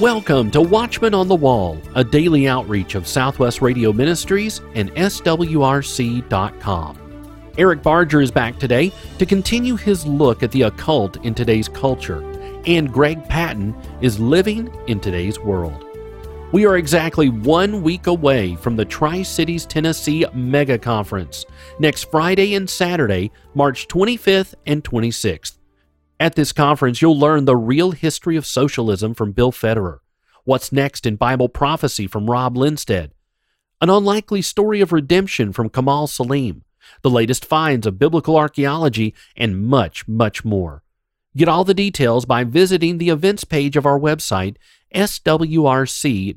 Welcome to Watchman on the Wall, a daily outreach of Southwest Radio Ministries and SWRC.com. Eric Barger is back today to continue his look at the occult in today's culture, and Greg Patton is living in today's world. We are exactly one week away from the Tri Cities, Tennessee Mega Conference next Friday and Saturday, March 25th and 26th. At this conference, you'll learn the real history of socialism from Bill Federer, what's next in Bible prophecy from Rob Lindsted, an unlikely story of redemption from Kamal Saleem, the latest finds of biblical archaeology, and much, much more. Get all the details by visiting the events page of our website, swrc.com.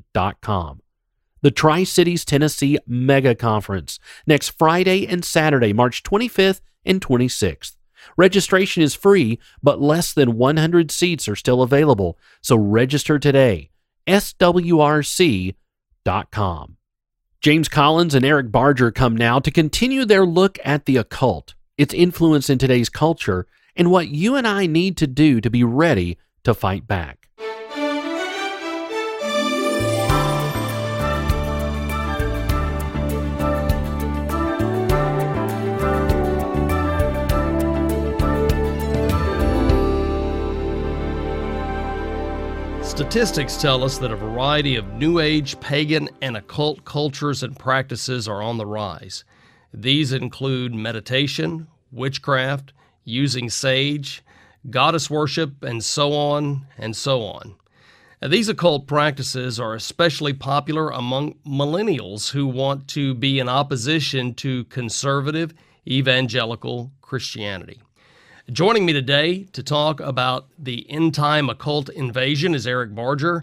The Tri Cities Tennessee Mega Conference, next Friday and Saturday, March 25th and 26th. Registration is free, but less than 100 seats are still available, so register today. swrc.com. James Collins and Eric Barger come now to continue their look at the occult, its influence in today's culture, and what you and I need to do to be ready to fight back. Statistics tell us that a variety of New Age, pagan, and occult cultures and practices are on the rise. These include meditation, witchcraft, using sage, goddess worship, and so on and so on. Now, these occult practices are especially popular among millennials who want to be in opposition to conservative evangelical Christianity. Joining me today to talk about the end time occult invasion is Eric Barger.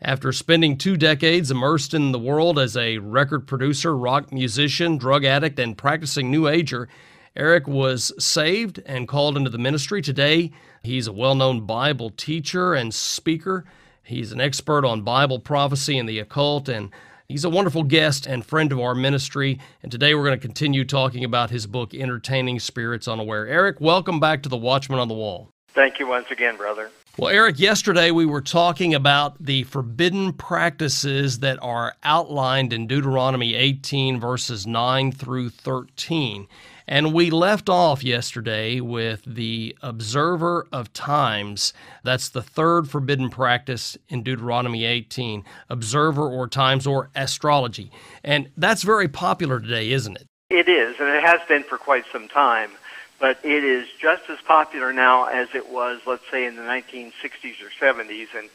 After spending two decades immersed in the world as a record producer, rock musician, drug addict, and practicing New Ager, Eric was saved and called into the ministry. Today, he's a well known Bible teacher and speaker. He's an expert on Bible prophecy and the occult, and He's a wonderful guest and friend of our ministry, and today we're going to continue talking about his book, Entertaining Spirits Unaware. Eric, welcome back to the Watchman on the Wall. Thank you once again, brother. Well, Eric, yesterday we were talking about the forbidden practices that are outlined in Deuteronomy 18, verses 9 through 13. And we left off yesterday with the observer of times. That's the third forbidden practice in Deuteronomy 18 observer or times or astrology. And that's very popular today, isn't it? It is, and it has been for quite some time. But it is just as popular now as it was, let's say, in the 1960s or 70s, and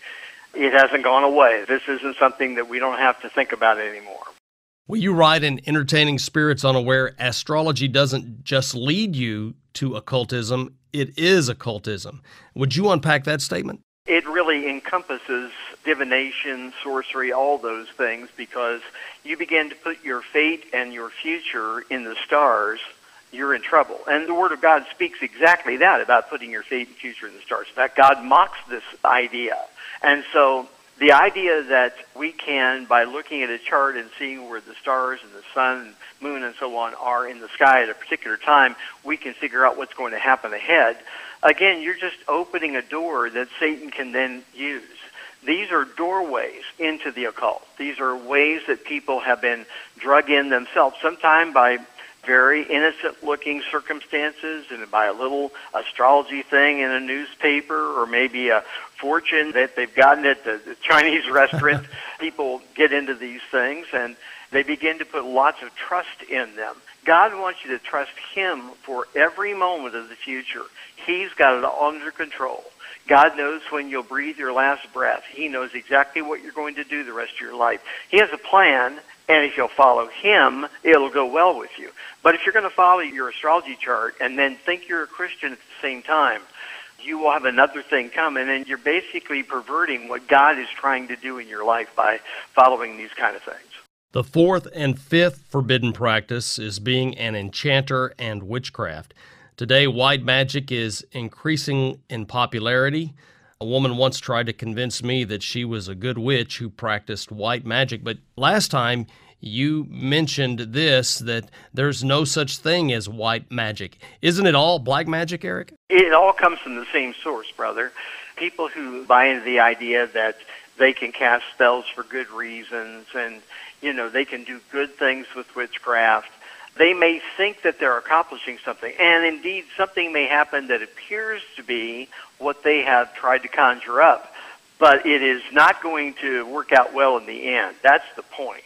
it hasn't gone away. This isn't something that we don't have to think about anymore. Well, you write in Entertaining Spirits Unaware astrology doesn't just lead you to occultism, it is occultism. Would you unpack that statement? It really encompasses divination, sorcery, all those things because you begin to put your fate and your future in the stars, you're in trouble. And the Word of God speaks exactly that about putting your fate and future in the stars. In fact, God mocks this idea. And so the idea that we can, by looking at a chart and seeing where the stars and the sun moon and so on are in the sky at a particular time, we can figure out what's going to happen ahead. Again, you're just opening a door that Satan can then use. These are doorways into the occult. These are ways that people have been drug in themselves, sometimes by very innocent looking circumstances and by a little astrology thing in a newspaper or maybe a fortune that they've gotten at the, the Chinese restaurant. People get into these things and they begin to put lots of trust in them. God wants you to trust Him for every moment of the future. He's got it all under control. God knows when you'll breathe your last breath. He knows exactly what you're going to do the rest of your life. He has a plan, and if you'll follow Him, it'll go well with you. But if you're going to follow your astrology chart and then think you're a Christian at the same time, you will have another thing come, and then you're basically perverting what God is trying to do in your life by following these kind of things. The fourth and fifth forbidden practice is being an enchanter and witchcraft. Today, white magic is increasing in popularity. A woman once tried to convince me that she was a good witch who practiced white magic, but last time you mentioned this that there's no such thing as white magic. Isn't it all black magic, Eric? It all comes from the same source, brother. People who buy into the idea that they can cast spells for good reasons and you know they can do good things with witchcraft they may think that they're accomplishing something and indeed something may happen that appears to be what they have tried to conjure up but it is not going to work out well in the end. That's the point.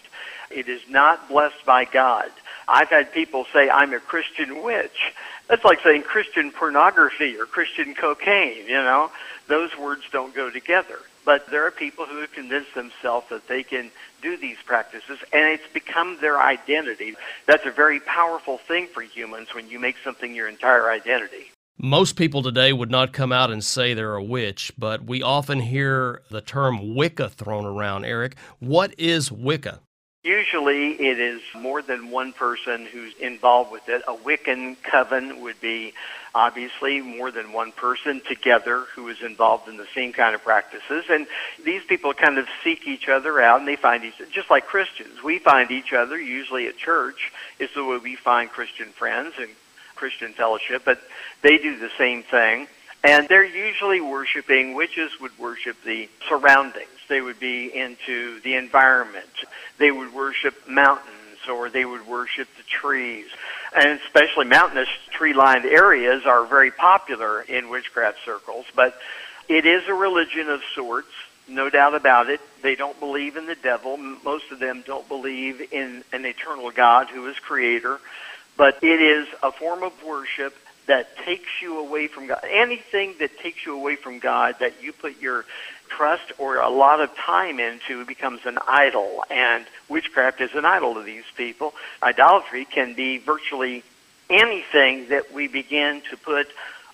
It is not blessed by god. I've had people say i'm a christian witch. That's like saying christian pornography or christian cocaine you know? Those words don't go together. But there are people who have convinced themselves that they can do these practices, and it's become their identity. That's a very powerful thing for humans when you make something your entire identity. Most people today would not come out and say they're a witch, but we often hear the term Wicca thrown around. Eric, what is Wicca? Usually it is more than one person who's involved with it. A Wiccan coven would be obviously more than one person together who is involved in the same kind of practices. And these people kind of seek each other out and they find each just like Christians. We find each other usually at church is the way we find Christian friends and Christian fellowship, but they do the same thing. And they're usually worshiping, witches would worship the surroundings. They would be into the environment. They would worship mountains or they would worship the trees. And especially mountainous tree lined areas are very popular in witchcraft circles. But it is a religion of sorts, no doubt about it. They don't believe in the devil. Most of them don't believe in an eternal God who is creator. But it is a form of worship that takes you away from God. Anything that takes you away from God that you put your trust or a lot of time into becomes an idol. And witchcraft is an idol to these people. Idolatry can be virtually anything that we begin to put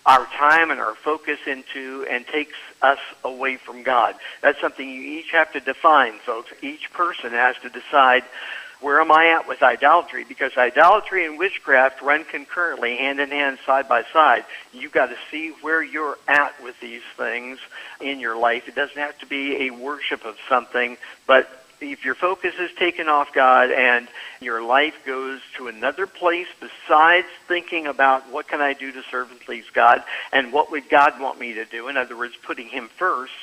our time and our focus into and takes us away from God. That's something you each have to define, folks. Each person has to decide where am I at with idolatry? Because idolatry and witchcraft run concurrently, hand in hand, side by side. You've got to see where you're at with these things in your life. It doesn't have to be a worship of something, but if your focus is taken off God and your life goes to another place besides thinking about what can I do to serve and please God and what would God want me to do, in other words, putting Him first,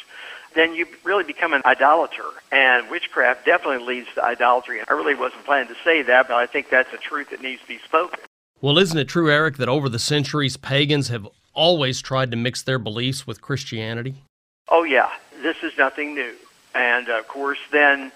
then you really become an idolater. And witchcraft definitely leads to idolatry. I really wasn't planning to say that, but I think that's a truth that needs to be spoken. Well, isn't it true, Eric, that over the centuries, pagans have always tried to mix their beliefs with Christianity? Oh, yeah. This is nothing new. And of course, then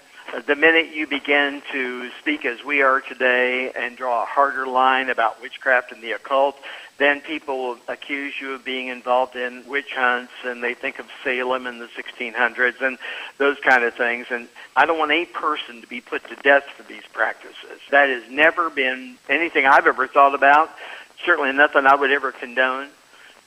the minute you begin to speak as we are today and draw a harder line about witchcraft and the occult, then people will accuse you of being involved in witch hunts and they think of Salem in the 1600s and those kind of things. And I don't want any person to be put to death for these practices. That has never been anything I've ever thought about, certainly nothing I would ever condone.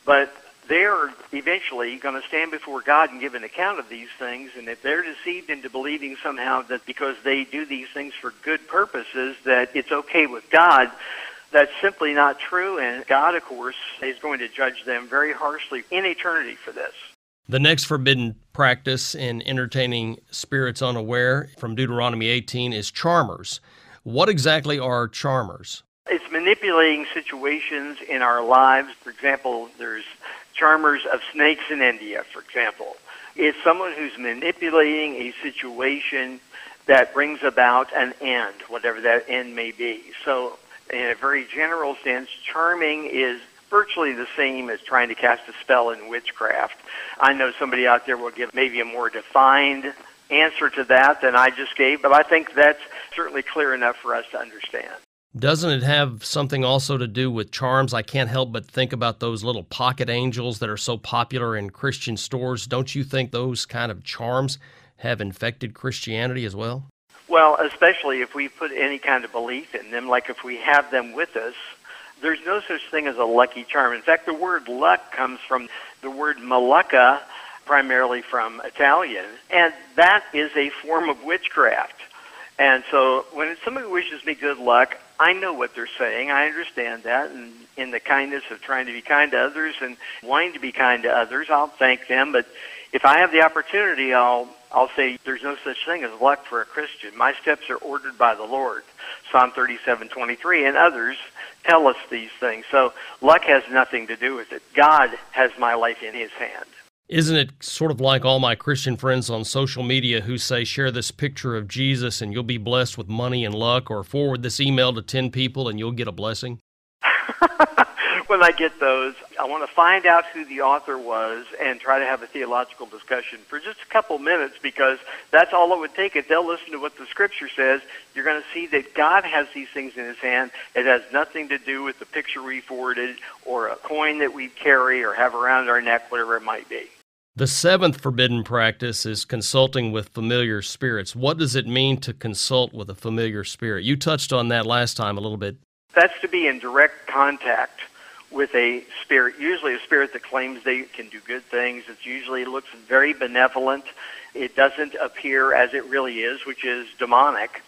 But they're eventually going to stand before God and give an account of these things. And if they're deceived into believing somehow that because they do these things for good purposes, that it's okay with God, that's simply not true. And God, of course, is going to judge them very harshly in eternity for this. The next forbidden practice in entertaining spirits unaware from Deuteronomy 18 is charmers. What exactly are charmers? It's manipulating situations in our lives. For example, there's charmers of snakes in India, for example. is someone who's manipulating a situation that brings about an end, whatever that end may be. So, in a very general sense, charming is virtually the same as trying to cast a spell in witchcraft. I know somebody out there will give maybe a more defined answer to that than I just gave, but I think that's certainly clear enough for us to understand. Doesn't it have something also to do with charms? I can't help but think about those little pocket angels that are so popular in Christian stores. Don't you think those kind of charms have infected Christianity as well? Well, especially if we put any kind of belief in them, like if we have them with us, there's no such thing as a lucky charm. In fact, the word luck comes from the word malacca, primarily from Italian, and that is a form of witchcraft. And so when somebody wishes me good luck, I know what they're saying. I understand that. And in the kindness of trying to be kind to others and wanting to be kind to others, I'll thank them. But if I have the opportunity, I'll I'll say there's no such thing as luck for a Christian. My steps are ordered by the Lord. Psalm 37:23 and others tell us these things. So luck has nothing to do with it. God has my life in his hand. Isn't it sort of like all my Christian friends on social media who say, share this picture of Jesus and you'll be blessed with money and luck, or forward this email to 10 people and you'll get a blessing? when I get those, I want to find out who the author was and try to have a theological discussion for just a couple minutes because that's all it would take. If they'll listen to what the scripture says, you're going to see that God has these things in his hand. It has nothing to do with the picture we forwarded or a coin that we carry or have around our neck, whatever it might be. The seventh forbidden practice is consulting with familiar spirits. What does it mean to consult with a familiar spirit? You touched on that last time a little bit. That's to be in direct contact with a spirit, usually a spirit that claims they can do good things. It usually looks very benevolent. It doesn't appear as it really is, which is demonic.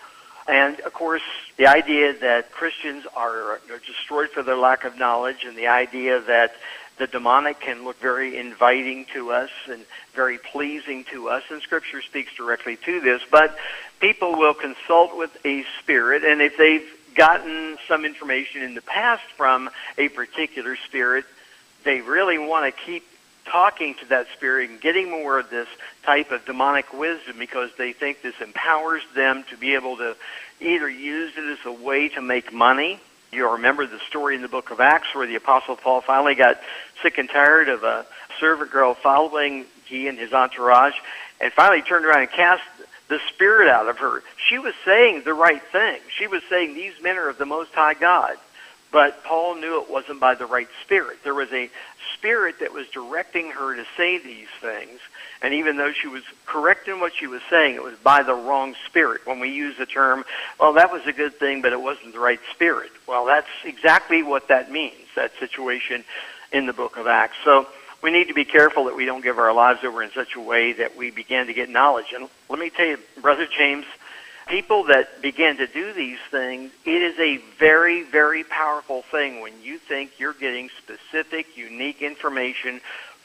And of course, the idea that Christians are, destroyed for their lack of knowledge, and the idea that the demonic can look very inviting to us and very pleasing to us, and Scripture speaks directly to this. But people will consult with a spirit, and if they've gotten some information in the past from a particular spirit, they really want to keep talking to that spirit and getting more of this type of demonic wisdom because they think this empowers them to be able to either use it as a way to make money you remember the story in the book of Acts where the Apostle Paul finally got sick and tired of a servant girl following he and his entourage, and finally turned around and cast the spirit out of her. She was saying the right thing. She was saying, These men are of the Most High God. But Paul knew it wasn't by the right spirit. There was a spirit that was directing her to say these things. And even though she was correct in what she was saying, it was by the wrong spirit. When we use the term, well, that was a good thing, but it wasn't the right spirit. Well, that's exactly what that means, that situation in the book of Acts. So we need to be careful that we don't give our lives over in such a way that we begin to get knowledge. And let me tell you, Brother James, people that begin to do these things, it is a very, very powerful thing when you think you're getting specific, unique information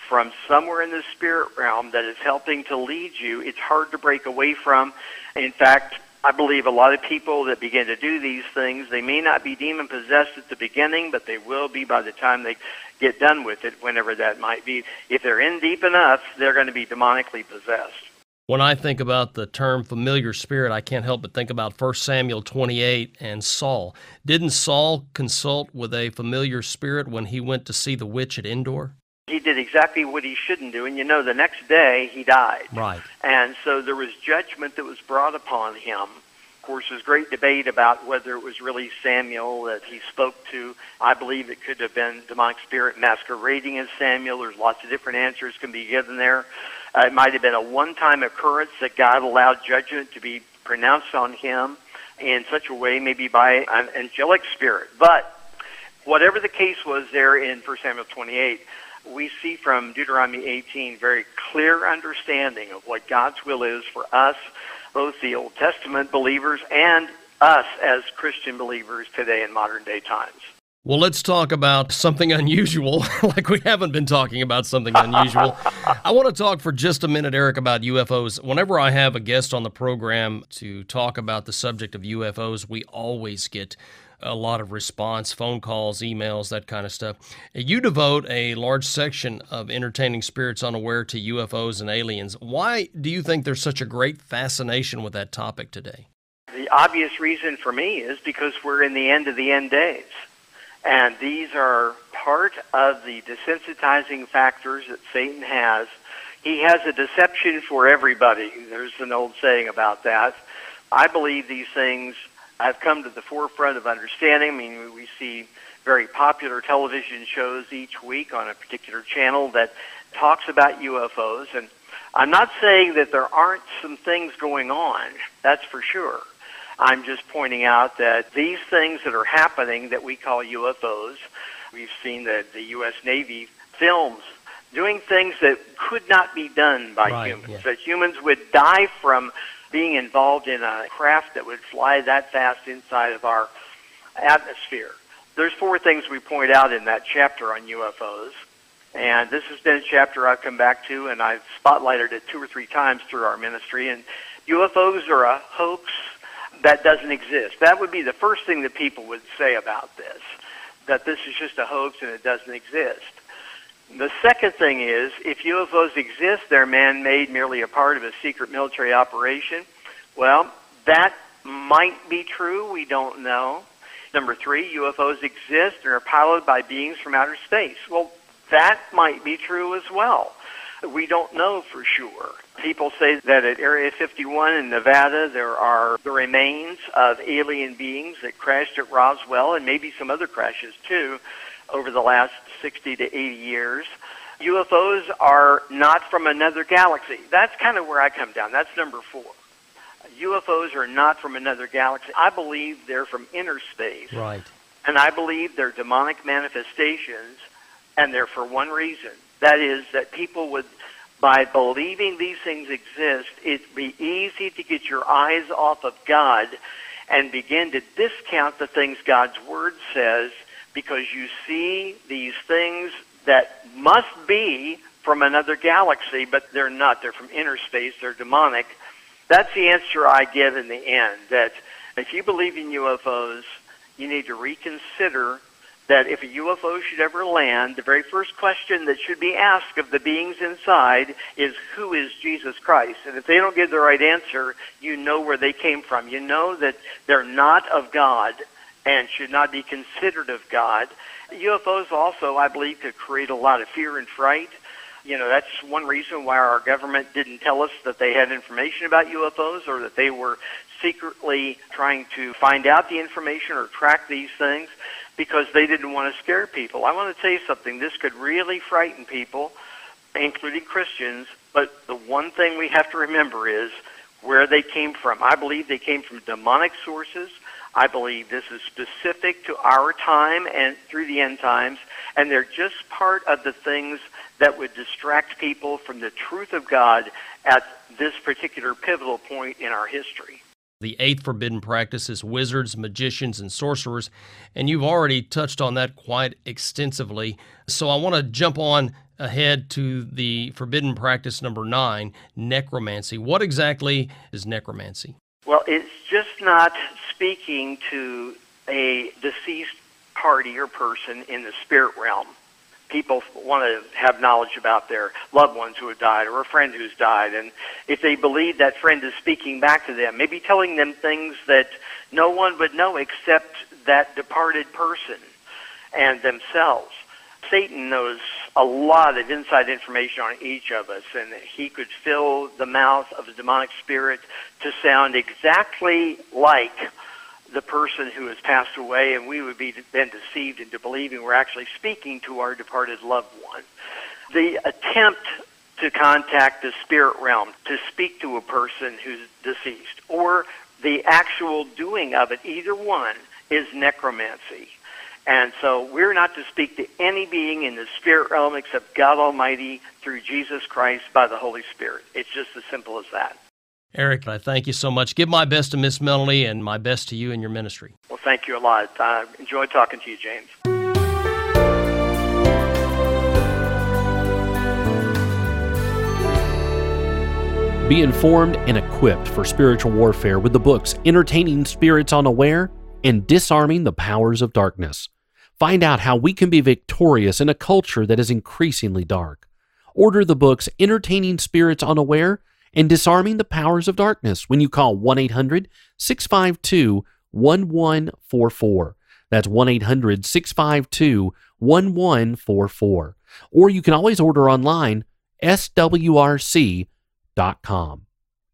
from somewhere in the spirit realm that is helping to lead you. It's hard to break away from. In fact, I believe a lot of people that begin to do these things, they may not be demon possessed at the beginning, but they will be by the time they get done with it, whenever that might be. If they're in deep enough, they're going to be demonically possessed. When I think about the term familiar spirit, I can't help but think about 1 Samuel 28 and Saul. Didn't Saul consult with a familiar spirit when he went to see the witch at Endor? He did exactly what he shouldn't do, and you know, the next day he died. Right. And so there was judgment that was brought upon him. Of course, there's great debate about whether it was really Samuel that he spoke to. I believe it could have been demonic spirit masquerading as Samuel. There's lots of different answers can be given there. Uh, it might have been a one-time occurrence that God allowed judgment to be pronounced on him in such a way, maybe by an angelic spirit. But whatever the case was there in 1 Samuel 28, we see from Deuteronomy 18 very clear understanding of what God's will is for us, both the Old Testament believers and us as Christian believers today in modern day times. Well, let's talk about something unusual, like we haven't been talking about something unusual. I want to talk for just a minute, Eric, about UFOs. Whenever I have a guest on the program to talk about the subject of UFOs, we always get a lot of response, phone calls, emails, that kind of stuff. You devote a large section of entertaining spirits unaware to UFOs and aliens. Why do you think there's such a great fascination with that topic today? The obvious reason for me is because we're in the end of the end days. And these are part of the desensitizing factors that Satan has. He has a deception for everybody. There's an old saying about that. I believe these things have come to the forefront of understanding. I mean, we see very popular television shows each week on a particular channel that talks about UFOs. And I'm not saying that there aren't some things going on, that's for sure. I'm just pointing out that these things that are happening that we call UFOs, we've seen the, the U.S. Navy films doing things that could not be done by right, humans, yeah. that humans would die from being involved in a craft that would fly that fast inside of our atmosphere. There's four things we point out in that chapter on UFOs. And this has been a chapter I've come back to, and I've spotlighted it two or three times through our ministry. And UFOs are a hoax that doesn't exist. That would be the first thing that people would say about this, that this is just a hoax and it doesn't exist. The second thing is, if UFOs exist, they're man-made, merely a part of a secret military operation. Well, that might be true. We don't know. Number three, UFOs exist and are piloted by beings from outer space. Well, that might be true as well. We don't know for sure. People say that at Area 51 in Nevada there are the remains of alien beings that crashed at Roswell and maybe some other crashes too over the last 60 to 80 years. UFOs are not from another galaxy. That's kind of where I come down. That's number four. UFOs are not from another galaxy. I believe they're from inner space. Right. And I believe they're demonic manifestations, and they're for one reason. That is, that people would, by believing these things exist, it'd be easy to get your eyes off of God and begin to discount the things God's Word says because you see these things that must be from another galaxy, but they're not. They're from inner space. They're demonic. That's the answer I give in the end. That if you believe in UFOs, you need to reconsider that if a UFO should ever land, the very first question that should be asked of the beings inside is, Who is Jesus Christ? And if they don't give the right answer, you know where they came from. You know that they're not of God and should not be considered of God. UFOs also, I believe, could create a lot of fear and fright. You know, that's one reason why our government didn't tell us that they had information about UFOs or that they were secretly trying to find out the information or track these things because they didn't want to scare people. I want to tell you something. This could really frighten people, including Christians, but the one thing we have to remember is where they came from. I believe they came from demonic sources. I believe this is specific to our time and through the end times, and they're just part of the things that would distract people from the truth of God at this particular pivotal point in our history. The eighth forbidden practice is wizards, magicians, and sorcerers, and you've already touched on that quite extensively. So I want to jump on ahead to the forbidden practice number nine, necromancy. What exactly is necromancy? Well, it's just not speaking to a deceased party or person in the spirit realm people want to have knowledge about their loved ones who have died or a friend who's died. And if they believe that friend is speaking back to them, maybe telling them things that no one would know except that departed person and themselves. Satan knows a lot of inside information on each of us, and he could fill the mouth of a demonic spirit to sound exactly like the person who has passed away, and we would be then deceived into believing we're actually speaking to our departed loved one. The attempt to contact the spirit realm, to speak to a person who's deceased, or the actual doing of it, either one, is necromancy. And so we're not to speak to any being in the spirit realm except God Almighty through Jesus Christ by the Holy Spirit. It's just as simple as that. Eric, I thank you so much. Give my best to Miss Melanie and my best to you and your ministry. Well, thank you a lot. I enjoyed talking to you, James. Be informed and equipped for spiritual warfare with the books Entertaining Spirits Unaware and Disarming the Powers of Darkness. Find out how we can be victorious in a culture that is increasingly dark. Order the books Entertaining Spirits Unaware and disarming the powers of darkness when you call 1 800 652 1144. That's 1 800 652 1144. Or you can always order online, swrc.com.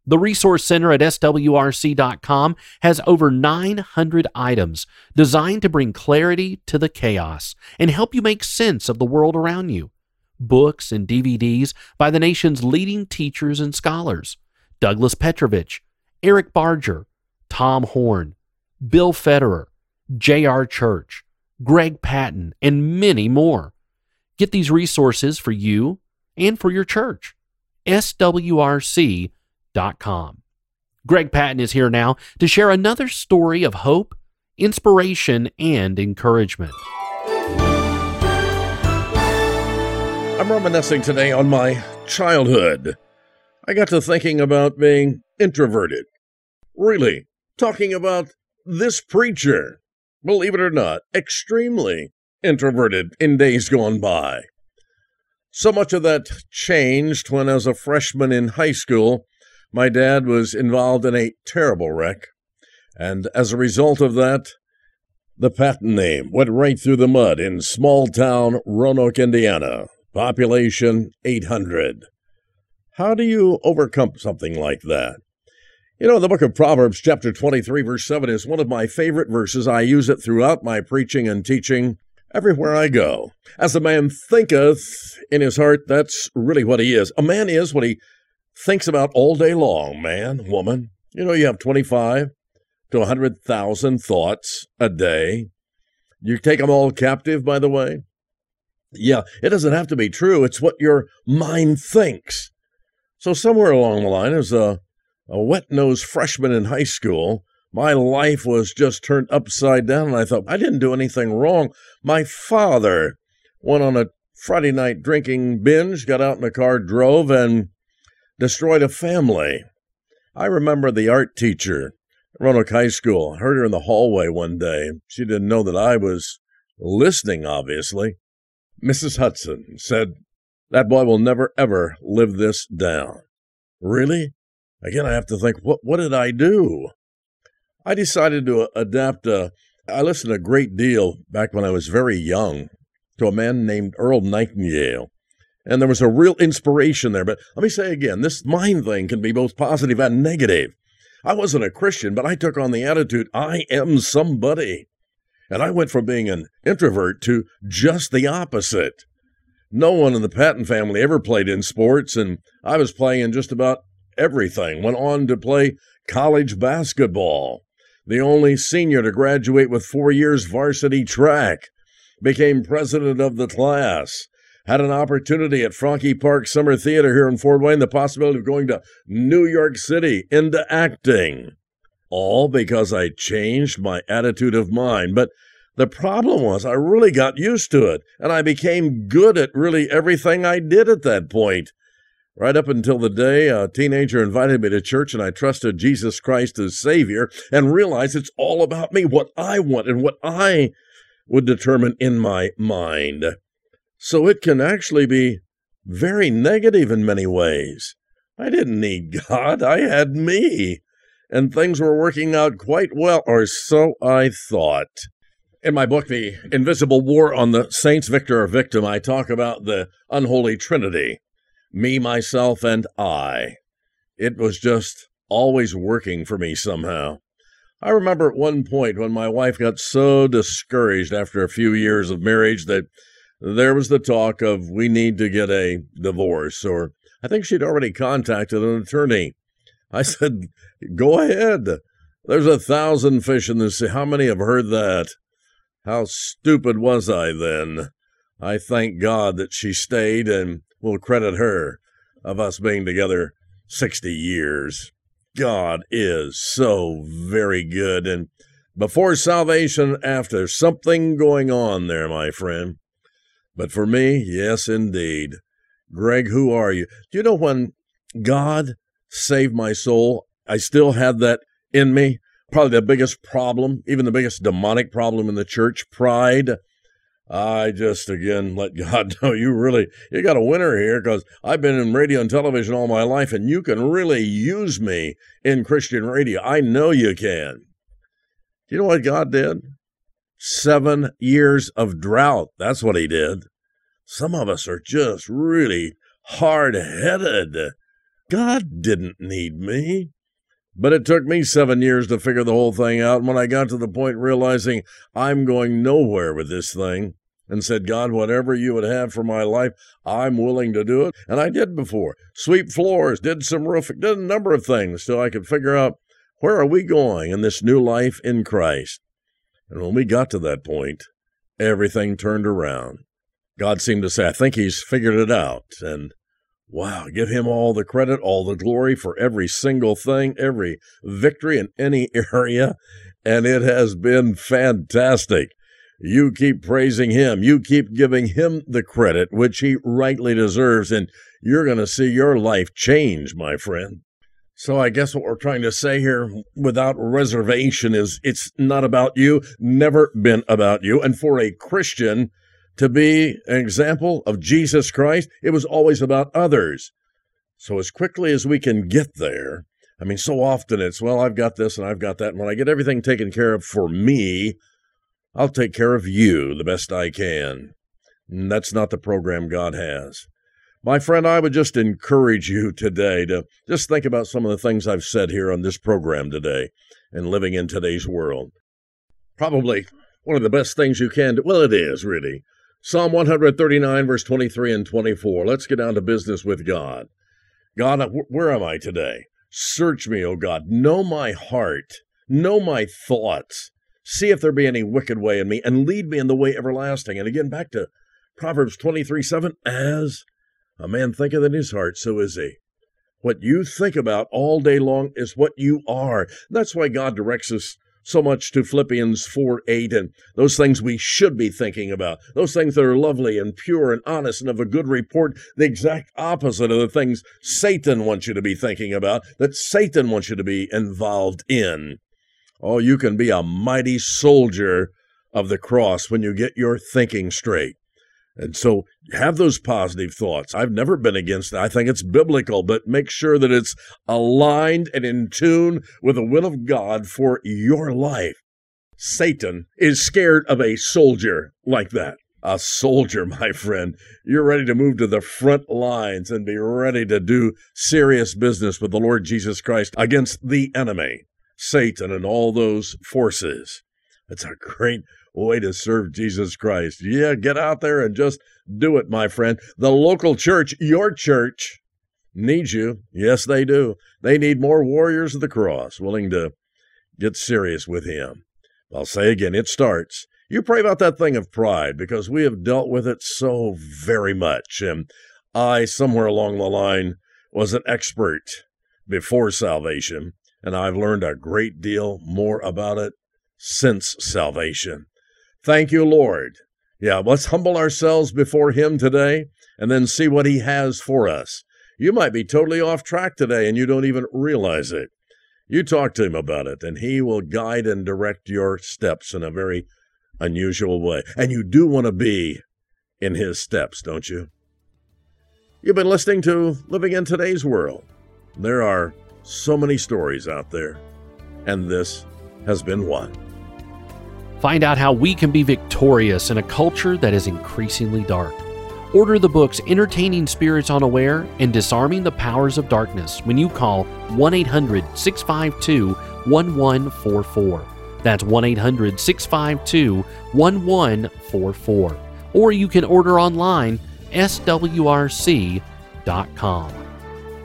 The Resource Center at swrc.com has over 900 items designed to bring clarity to the chaos and help you make sense of the world around you books, and DVDs by the nation's leading teachers and scholars Douglas Petrovich, Eric Barger, Tom Horn, Bill Federer, J.R. Church, Greg Patton, and many more. Get these resources for you and for your church. swrc.com. Greg Patton is here now to share another story of hope, inspiration, and encouragement. I'm reminiscing today on my childhood. I got to thinking about being introverted. Really, talking about this preacher, believe it or not, extremely introverted in days gone by. So much of that changed when, as a freshman in high school, my dad was involved in a terrible wreck. And as a result of that, the Patton name went right through the mud in small town Roanoke, Indiana. Population 800. How do you overcome something like that? You know, the book of Proverbs, chapter 23, verse 7, is one of my favorite verses. I use it throughout my preaching and teaching everywhere I go. As a man thinketh in his heart, that's really what he is. A man is what he thinks about all day long, man, woman. You know, you have 25 to 100,000 thoughts a day. You take them all captive, by the way. Yeah, it doesn't have to be true. It's what your mind thinks. So, somewhere along the line, as a, a wet nosed freshman in high school, my life was just turned upside down, and I thought, I didn't do anything wrong. My father went on a Friday night drinking binge, got out in a car, drove, and destroyed a family. I remember the art teacher at Roanoke High School. I heard her in the hallway one day. She didn't know that I was listening, obviously. Mrs. Hudson said, That boy will never, ever live this down. Really? Again, I have to think, what, what did I do? I decided to adapt a. I listened a great deal back when I was very young to a man named Earl Nightingale. And there was a real inspiration there. But let me say again this mind thing can be both positive and negative. I wasn't a Christian, but I took on the attitude I am somebody. And I went from being an introvert to just the opposite. No one in the Patton family ever played in sports, and I was playing in just about everything. Went on to play college basketball the only senior to graduate with four years varsity track, became president of the class, had an opportunity at Franke Park Summer Theater here in Fort Wayne, the possibility of going to New York City into acting. All because I changed my attitude of mind. But the problem was I really got used to it, and I became good at really everything I did at that point right up until the day a teenager invited me to church and I trusted Jesus Christ as Savior and realized it's all about me, what I want and what I would determine in my mind. So it can actually be very negative in many ways. I didn't need God, I had me. And things were working out quite well, or so I thought. In my book, The Invisible War on the Saints, Victor or Victim, I talk about the unholy trinity me, myself, and I. It was just always working for me somehow. I remember at one point when my wife got so discouraged after a few years of marriage that there was the talk of we need to get a divorce, or I think she'd already contacted an attorney. I said, Go ahead. There's a thousand fish in the sea. How many have heard that? How stupid was I then? I thank God that she stayed and will credit her of us being together 60 years. God is so very good. And before salvation, after, something going on there, my friend. But for me, yes, indeed. Greg, who are you? Do you know when God saved my soul, I still had that in me? Probably the biggest problem, even the biggest demonic problem in the church pride. I just again let God know you really you got a winner here because I've been in radio and television all my life, and you can really use me in Christian radio. I know you can. Do you know what God did? Seven years of drought. That's what He did. Some of us are just really hard headed. God didn't need me. But it took me seven years to figure the whole thing out. And when I got to the point realizing I'm going nowhere with this thing, and said, God, whatever you would have for my life, I'm willing to do it. And I did before. Sweep floors, did some roofing, did a number of things till I could figure out where are we going in this new life in Christ. And when we got to that point, everything turned around. God seemed to say, I think he's figured it out. And wow, give him all the credit, all the glory for every single thing, every victory in any area. And it has been fantastic. You keep praising him. You keep giving him the credit which he rightly deserves, and you're going to see your life change, my friend. So I guess what we're trying to say here without reservation is it's not about you, never been about you. And for a Christian to be an example of Jesus Christ, it was always about others. So, as quickly as we can get there, I mean, so often it's, well, I've got this and I've got that. And when I get everything taken care of for me, I'll take care of you the best I can. And that's not the program God has. My friend, I would just encourage you today to just think about some of the things I've said here on this program today and living in today's world. Probably one of the best things you can do. Well, it is really. Psalm 139, verse 23 and 24. Let's get down to business with God. God, uh, where am I today? Search me, O God. Know my heart. Know my thoughts. See if there be any wicked way in me, and lead me in the way everlasting. And again, back to Proverbs 23 7. As a man thinketh in his heart, so is he. What you think about all day long is what you are. That's why God directs us so much to Philippians 4 8 and those things we should be thinking about, those things that are lovely and pure and honest and of a good report, the exact opposite of the things Satan wants you to be thinking about, that Satan wants you to be involved in. Oh, you can be a mighty soldier of the cross when you get your thinking straight. And so have those positive thoughts. I've never been against. I think it's biblical, but make sure that it's aligned and in tune with the will of God for your life. Satan is scared of a soldier like that. A soldier, my friend. You're ready to move to the front lines and be ready to do serious business with the Lord Jesus Christ against the enemy, Satan, and all those forces. It's a great way to serve Jesus Christ. Yeah, get out there and just do it, my friend. The local church, your church, needs you. Yes, they do. They need more warriors of the cross willing to get serious with Him. I'll say again, it starts. You pray about that thing of pride because we have dealt with it so very much. And I, somewhere along the line, was an expert before salvation, and I've learned a great deal more about it since salvation. Thank you, Lord. Yeah, let's humble ourselves before Him today and then see what He has for us. You might be totally off track today and you don't even realize it. You talk to Him about it, and He will guide and direct your steps in a very unusual way. And you do want to be in His steps, don't you? You've been listening to Living in Today's World. There are so many stories out there, and this has been one. Find out how we can be victorious in a culture that is increasingly dark. Order the books Entertaining Spirits Unaware and Disarming the Powers of Darkness when you call 1 800 652 1144. That's 1 800 652 1144. Or you can order online swrc.com.